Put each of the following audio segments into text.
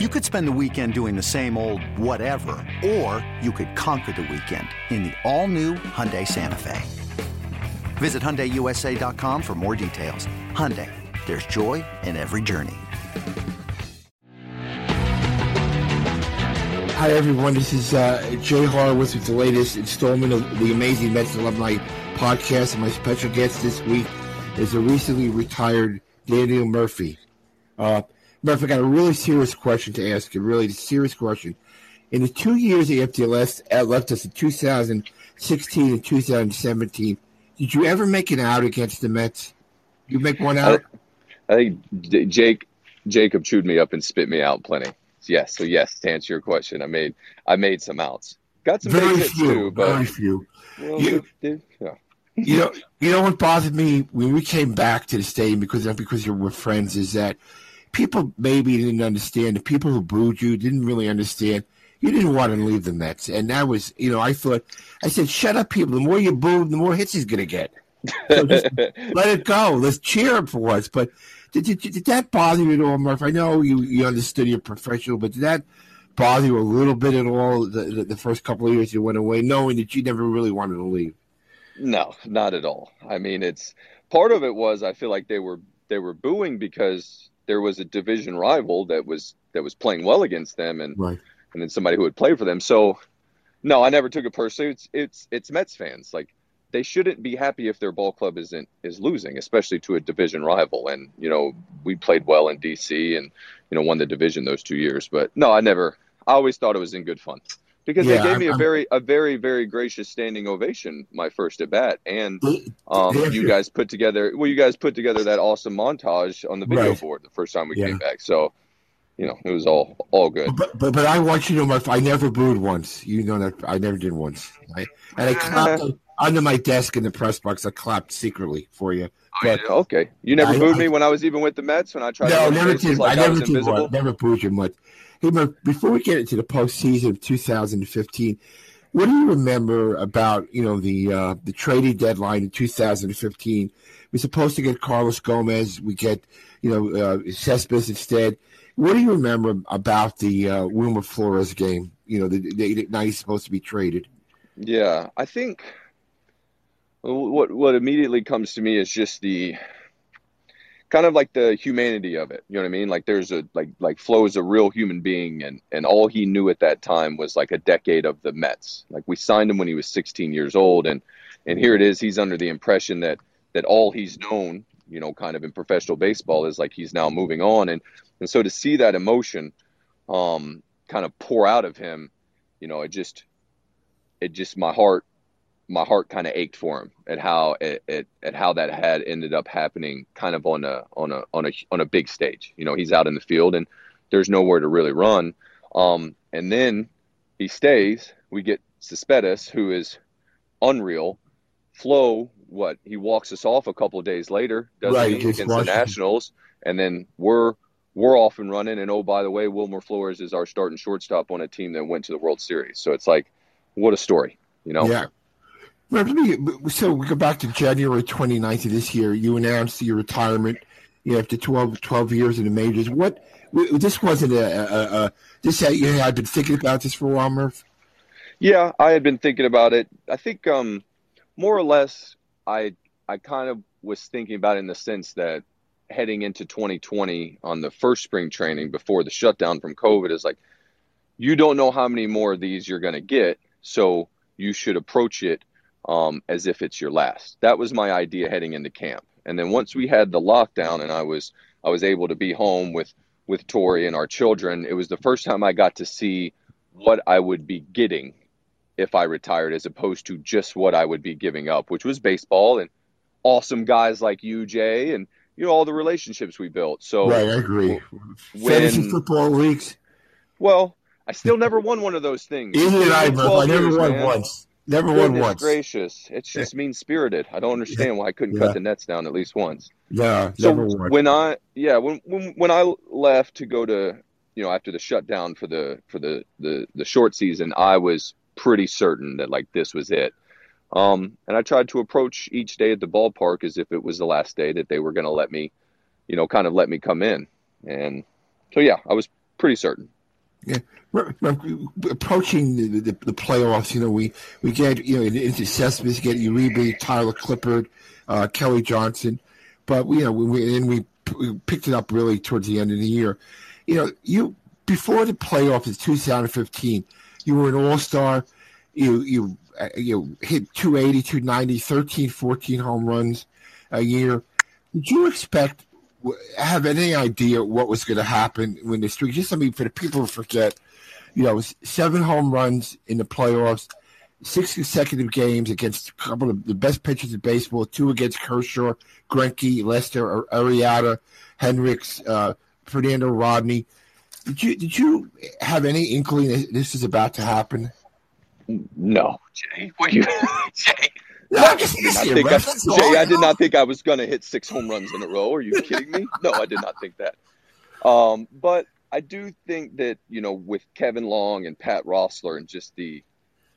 You could spend the weekend doing the same old whatever, or you could conquer the weekend in the all-new Hyundai Santa Fe. Visit HyundaiUSA.com for more details. Hyundai, there's joy in every journey. Hi, everyone. This is uh, Jay Horowitz with the latest installment of the Amazing Mets Alumni podcast. And my special guest this week is a recently retired Daniel Murphy. Uh, Murphy, I got a really serious question to ask you, really serious question. In the two years after you left, uh, left us in 2016 and 2017, did you ever make an out against the Mets? You make one out? I, I think Jake Jacob chewed me up and spit me out plenty. Yes, so yes, to answer your question, I made I made some outs. Got some very few, too, but very few. well, You- yeah. you know, you know what bothered me when we came back to the stadium because because you were friends is that people maybe didn't understand. The people who booed you didn't really understand. You didn't want to leave the Mets, and that was, you know, I thought, I said, shut up, people. The more you boo, the more hits he's going to get. So just let it go. Let's cheer him for once. But did, did, did that bother you at all, Murph? I know you, you understood you're professional, but did that bother you a little bit at all the, the, the first couple of years you went away, knowing that you never really wanted to leave? No, not at all. I mean, it's part of it was I feel like they were they were booing because there was a division rival that was that was playing well against them, and Right. and then somebody who would play for them. So, no, I never took it personally. It's it's it's Mets fans. Like they shouldn't be happy if their ball club isn't is losing, especially to a division rival. And you know, we played well in DC and you know won the division those two years. But no, I never. I always thought it was in good fun because Yeah, they gave me I'm- a very a very very gracious standing ovation my first at bat and. Um, you guys put together well, you guys put together that awesome montage on the video Right. board the first time we Yeah. came back. So, you know, it was all all good. But, but but I want you to know, Murph, I never booed once. You know that I never did once. I, and I clapped under my desk in the press box. I clapped secretly for you. But Yeah, okay, you never I- booed I- me when I was even with the Mets when I tried. no, run never did. Like I I, never was did. invisible. One, never booed you much. Hey, Murph, before we get into the postseason of 2015, what do you remember about you know the uh, the trading deadline in 2015? We're supposed to get Carlos Gomez. We get you know uh, Cespedes instead. What do you remember about the uh, Wilmer Flores game? You know, the, the, the night he's supposed to be traded. Yeah, I think what what immediately comes to me is just the kind of like the humanity of it. You know what I mean? Like there's a like like Flo is a real human being, and and all he knew at that time was like a decade of the Mets. Like we signed him when he was 16 years old, and and here it is. He's under the impression that that all he's known, you know, kind of in professional baseball is like he's now moving on, and and so to see that emotion, um, kind of pour out of him, you know, it just it just my heart my heart kind of ached for him at how it, it, at how that had ended up happening kind of on a on a on a on a big stage. You know he's out in the field and there's nowhere to really run. Um and then he stays. We get Cespedes who is unreal. Flo what he walks us off a couple of days later doesn't Right, against against the Nationals and then we're we're off and running. And oh by the way Wilmer Flores is our starting shortstop on a team that went to the World Series. So it's like what a story you know? Yeah. Let me, so we go back to January 29th of this year. You announced your retirement you know, after 12, 12 years in the majors. What this wasn't a, a, a this had, you had been thinking about this for a while, Murph. Yeah, I had been thinking about it. I think um more or less I I kind of was thinking about it in the sense that heading into 2020 on the first spring training before the shutdown from COVID is like you don't know how many more of these you're going to get, so you should approach it um, as if it's your last. That was my idea heading into camp. And then once we had the lockdown and I was I was able to be home with with Tori and our children, it was the first time I got to see what I would be getting if I retired as opposed to just what I would be giving up, which was baseball and awesome guys like you, Jay, and you know all the relationships we built. So right, I agree. when- Fantasy football leagues. well, I still never won one of those things. Either did I, It's been Murph. I never years, won man. once. Never won Goodness once. gracious, it's just mean spirited. I don't understand why I couldn't Yeah. cut the nets down at least once. Yeah, So never won. when I yeah when, when when I left to go to you know after the shutdown for the for the the the short season, I was pretty certain that like this was it. Um, and I tried to approach each day at the ballpark as if it was the last day that they were going to let me, you know, kind of let me come in. And so yeah, I was pretty certain. Yeah, approaching the, the, the, playoffs, you know, we, we get you know in into Cespedes, get Uribe, Tyler Clippard, uh, Kelly Johnson, but you know, we, and we, we picked it up really towards the end of the year. You know, you before the playoffs in 2015, you were an All Star. You you uh, you hit 280, 290, 13, 14 home runs a year. Did you expect have any idea what was going to happen when the streak? Just I mean, for the people who forget, you know, seven home runs in the playoffs, six consecutive games against a couple of the best pitchers in baseball, two against Kershaw, Greinke, Lester, Arrieta, Hendricks, uh, Fernando Rodney. Did you did you have any inkling this is about to happen? No, Jay. What you, Jay? No, I, did not think I, Jay, I did not think I was going to hit six home runs in a row. Are you kidding me? No, I did not think that. Um, but I do think that you know, with Kevin Long and Pat Roessler and just the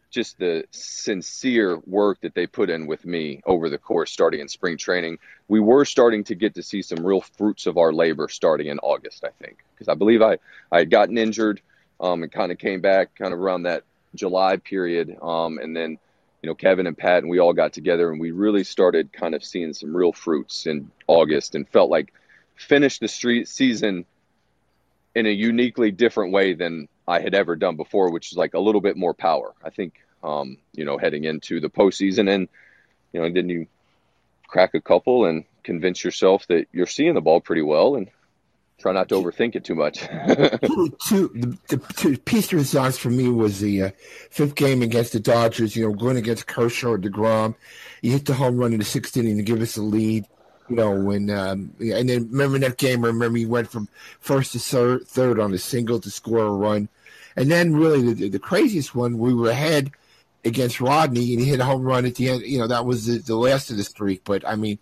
just the sincere work that they put in with me over the course starting in spring training, we were starting to get to see some real fruits of our labor starting in August, I think. Because I believe I, I had gotten injured um, and kind of came back kind of around that July period. Um, and then, you know, Kevin and Pat and we all got together and we really started kind of seeing some real fruits in August and felt like finished the street season in a uniquely different way than I had ever done before, which is like a little bit more power. I think, um, you know, heading into the postseason and, you know, then you crack a couple and convince yourself that you're seeing the ball pretty well and try not to overthink it too much. two, the, the two piece of response for me was the uh, fifth game against the Dodgers. You know, going against Kershaw or Degrom, you hit the home run in the sixth inning to give us a lead. You know, when um, and then remember that game. I remember you went from first to third, third on a single to score a run, and then really the, the craziest one, we were ahead against Rodney, and he hit a home run at the end. You know, that was the, the last of the streak. But I mean,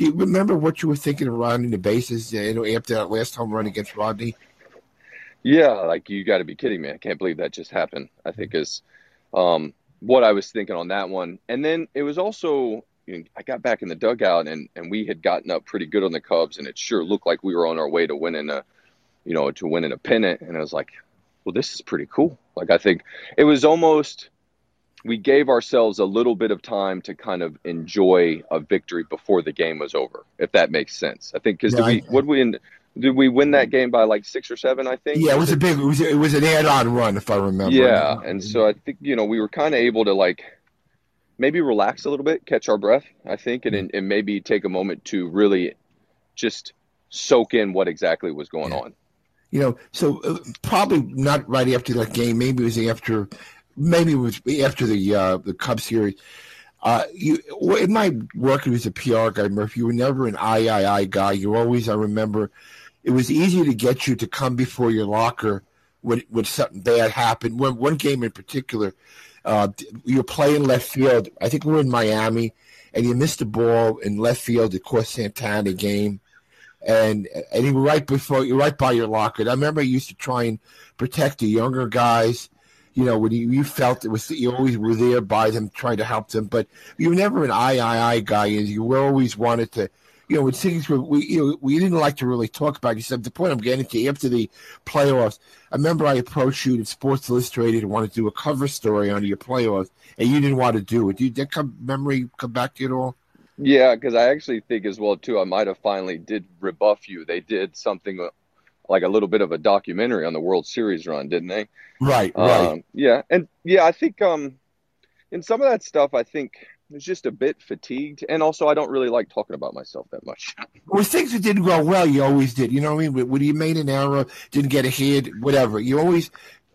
do you remember what you were thinking of rounding the bases you know, after that last home run against Rodney? Yeah, like you got to be kidding me! I can't believe that just happened. I think is um, what I was thinking on that one, and then it was also you know, I got back in the dugout and and we had gotten up pretty good on the Cubs, and it sure looked like we were on our way to winning a, you know, to winning a pennant, and I was like, well, this is pretty cool. Like I think it was almost we gave ourselves a little bit of time to kind of enjoy a victory before the game was over, if that makes sense. I think because yeah, we would we did we win that game by like six or seven? I think. Yeah, it was a big. It was, it was an add-on run, if I remember. Yeah, and so I think you know we were kind of able to like maybe relax a little bit, catch our breath. I think, and and maybe take a moment to really just soak in what exactly was going yeah. on. You know, so uh, probably not right after that game. Maybe it was after maybe it was after the uh, the Cub series. Uh, you in my work as a PR guy, Murphy, you were never an III guy. You always, I remember, it was easy to get you to come before your locker when when something bad happened. When one game in particular, uh, you were playing left field. I think we were in Miami, and you missed a ball in left field. It cost Santana game, and and you were right before you right by your locker. I remember I used to try and protect the younger guys you know, when you, you felt it was you always were there by them, trying to help them, but you were never an I I I guy, and you were always wanted to. You know, when things were, we you know, we didn't like to really talk about. You said the point I'm getting to after the playoffs. I remember I approached you in Sports Illustrated and wanted to do a cover story on your playoffs, and you didn't want to do it. Did that come memory come back to you at all? Yeah, because I actually think as well too. I might have finally did rebuff you. They did something like a little bit of a documentary on the World Series run, didn't they? Right, right. Um, yeah, and yeah, I think um, in some of that stuff, I think it's just a bit fatigued, and also I don't really like talking about myself that much. Well, things that didn't go well, you always did. You know what I mean? When you made an error, didn't get a hit, whatever, you always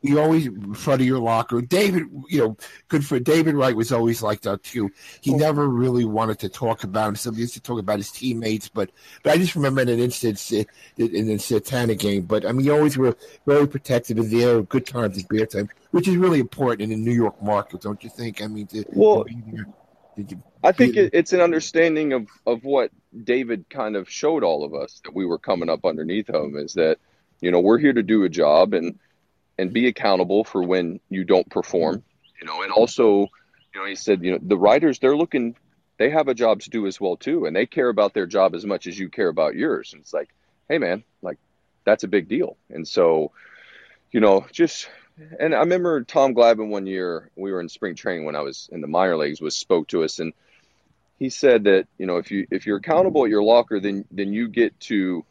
you always in front of your locker. David, you know, good for David Wright was always like that too. He oh. never really wanted to talk about himself. He used to talk about his teammates, but but I just remember in an instance uh, in the Santana game. But I mean, you always were very protective of there, good times and bad times, which is really important in the New York market, don't you think? I mean, to, well. To you, I think it, it's an understanding of, of what David kind of showed all of us that we were coming up underneath him is that, you know, we're here to do a job and and be accountable for when you don't perform. You know, and also, you know, he said, you know, the writers they're looking, they have a job to do as well too, and they care about their job as much as you care about yours. And it's like, hey man, like that's a big deal. And so, you know, just and I remember Tom Glavine one year we were in spring training when I was in the minor leagues was spoke to us and he said that you know if you if you're accountable at your locker then then you get to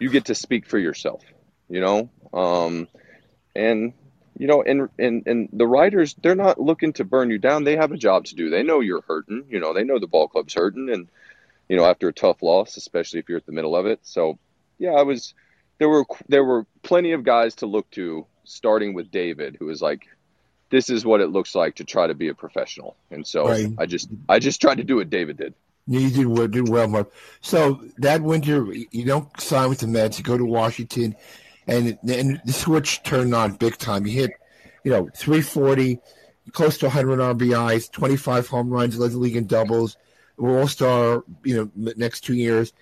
you get to speak for yourself you know um, and you know and and and the writers they're not looking to burn you down they have a job to do they know you're hurting you know they know the ball club's hurting and you know after a tough loss especially if you're at the middle of it so yeah I was there were there were plenty of guys to look to starting with David who was like this is what it looks like to try to be a professional. And so right. I just I just tried to do what David did. You did well, did well, Mark. So that winter, you don't sign with the Mets. You go to Washington, and and the switch turned on big time. You hit, you know, 340, close to 100 RBIs, 25 home runs, led the league in doubles. All Star, you know, next two years,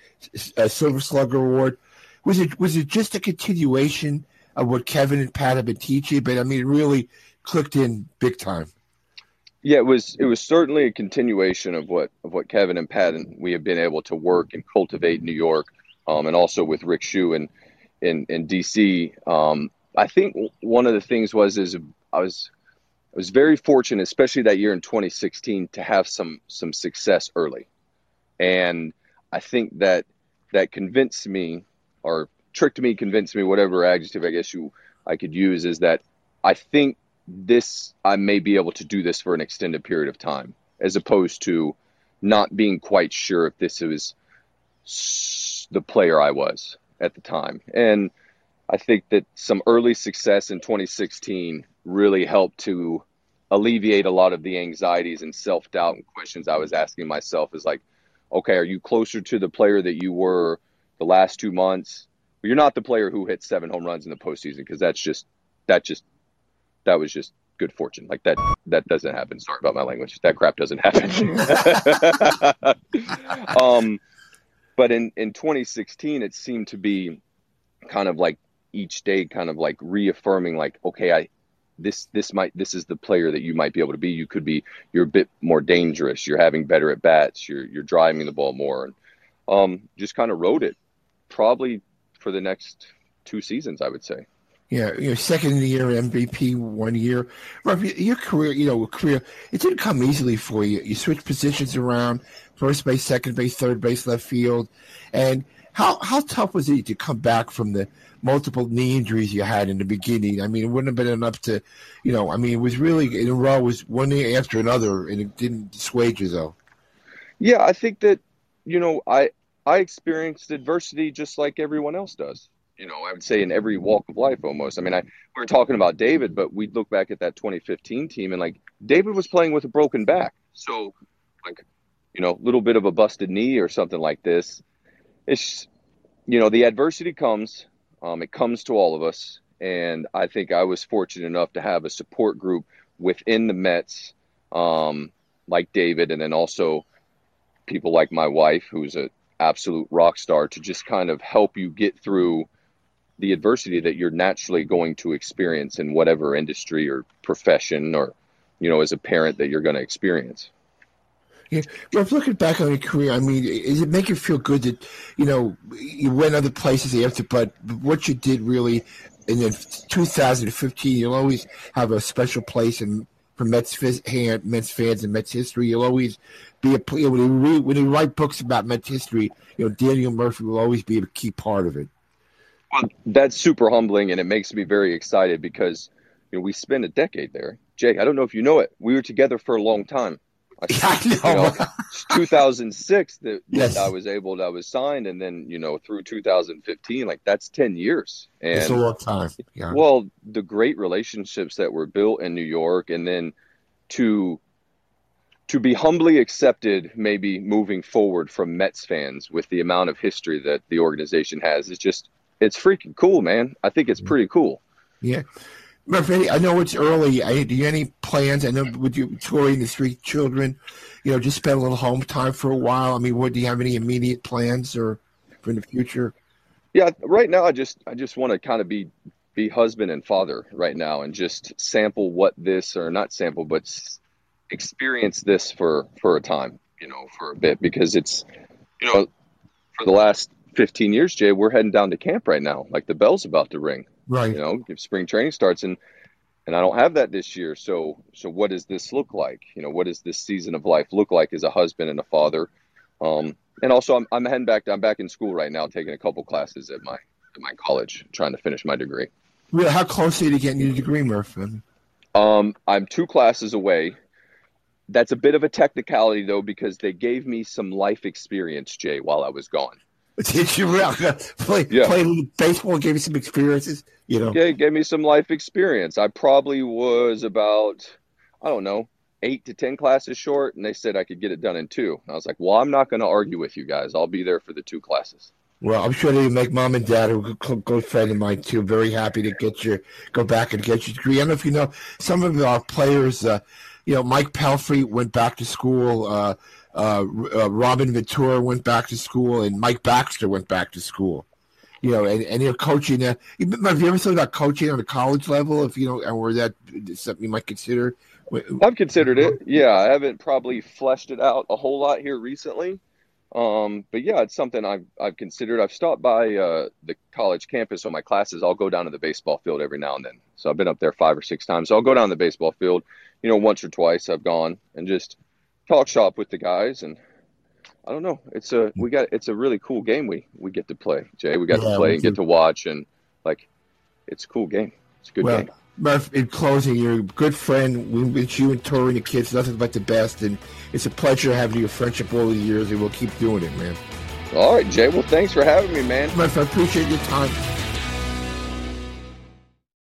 a Silver Slugger award. Was it was it just a continuation of what Kevin and Pat have been teaching? But I mean, really clicked in big time. Yeah, it was it was certainly a continuation of what of what Kevin and Pat and we have been able to work and cultivate in New York, um, and also with Rick Schu in in, in DC. Um, I think one of the things was is I was I was very fortunate, especially that year in 2016, to have some some success early, and I think that that convinced me or tricked me, convinced me, whatever adjective I guess you I could use, is that I think this I may be able to do this for an extended period of time, as opposed to not being quite sure if this was the player I was at the time. And I think that some early success in 2016 really helped to alleviate a lot of the anxieties and self doubt and questions I was asking myself is like, okay, are you closer to the player that you were the last two months? You're not the player who hit seven home runs in the postseason because that's just that just that was just good fortune. Like that that doesn't happen. Sorry about my language. That crap doesn't happen. um, but in in 2016, it seemed to be kind of like each day, kind of like reaffirming, like, okay, I this this might this is the player that you might be able to be. You could be you're a bit more dangerous. You're having better at bats. You're you're driving the ball more, and um, just kind of rode it. Probably for the next two seasons, I would say. Yeah, you know, second in the year MVP one year. your career, you know, career, it didn't come easily for you. You switched positions around, first base, second base, third base, left field, and how how tough was it to come back from the multiple knee injuries you had in the beginning? I mean, it wouldn't have been enough to, you know, I mean, it was really in a row, was one knee after another, and it didn't dissuade you though. Yeah, I think that, you know, I I experienced adversity just like everyone else does you know, I would say in every walk of life almost. I mean, I we were talking about David, but we look back at that 2015 team and like David was playing with a broken back. So like, you know, a little bit of a busted knee or something like this. It's you know, the adversity comes, um, it comes to all of us. And I think I was fortunate enough to have a support group within the Mets, um, like David, and then also people like my wife, who's an absolute rock star, to just kind of help you get through the adversity that you're naturally going to experience in whatever industry or profession or you know as a parent that you're going to experience yeah, well, looking back on your career, I mean, does it make you feel good that you know you went other places after, but what you did really in 2015, you'll always have a special place in for Mets, Mets fans and Mets history. You'll always be a when you, when you write books about Mets history. You know, Daniel Murphy will always be a key part of it. Well, that's super humbling, and it makes me very excited because you know we spent a decade there. Jay, I don't know if you know it. We were together for a long time. I, yeah, I know. You know 2006 that, yes. I was able to, I was signed, and then you know through 2015, like that's 10 years. And it's a long time. Yeah. Well, the great relationships that were built in New York, and then to to be humbly accepted, maybe moving forward from Mets fans with the amount of history that the organization has, is just it's freaking cool, man. I think it's pretty cool. Yeah. Murphy, I know it's early. I, do you have any plans? I know with you touring the street children, you know, just spend a little home time for a while. I mean, what do you have any immediate plans or for the future? Yeah, right now I just I just want to kind of be be husband and father right now and just sample what this or not sample but experience this for for a time, you know, for a bit because it's you know for the last 15 years, Jay, we're heading down to camp right now. Like the bell's about to ring. Right. You know, if spring training starts and and I don't have that this year. So so what does this look like? You know, what does this season of life look like as a husband and a father? Um, and also, I'm I'm heading back. I'm back in school right now, taking a couple classes at my at my college, trying to finish my degree. Well, how close are you to getting your degree, Murph? Um, I'm two classes away. That's a bit of a technicality though, because they gave me some life experience, Jay, while I was gone. Did you really play, Yeah. play baseball? Gave you some experiences, you know. Yeah, gave me some life experience. I probably was about, I don't know, eight to 10 classes short, and they said I could get it done in two. And I was like, well, I'm not going to argue with you guys. I'll be there for the two classes. Well, I'm sure they make mom and dad, who a good- good friend of mine too, very happy to get your go back and get your degree. I don't know if you know some of our players. Uh, you know, Mike Pelfrey went back to school. Uh, uh, uh, Robin Ventura went back to school, and Mike Baxter went back to school. You know, and, and you're coaching. Uh, have you ever thought about coaching on a college level? If you know, where that something you might consider? I've considered it. Yeah, I haven't probably fleshed it out a whole lot here recently. Um, but yeah, it's something I've I've considered. I've stopped by uh, the college campus on my classes. I'll go down to the baseball field every now and then. So I've been up there five or six times. So I'll go down to the baseball field. You know, once or twice I've gone and just talk shop with the guys. And I don't know. It's a we got it's a really cool game we we get to play. Jay, we got Yeah, to play and get to watch and like it's a cool game. It's a good well, game. Murph, in closing, you're a good friend. We wish you and Tori and the kids nothing but the best, and it's a pleasure having your friendship all the years, and we'll keep doing it, man. All right, Jay. Well, thanks for having me, man. Murph, I appreciate your time.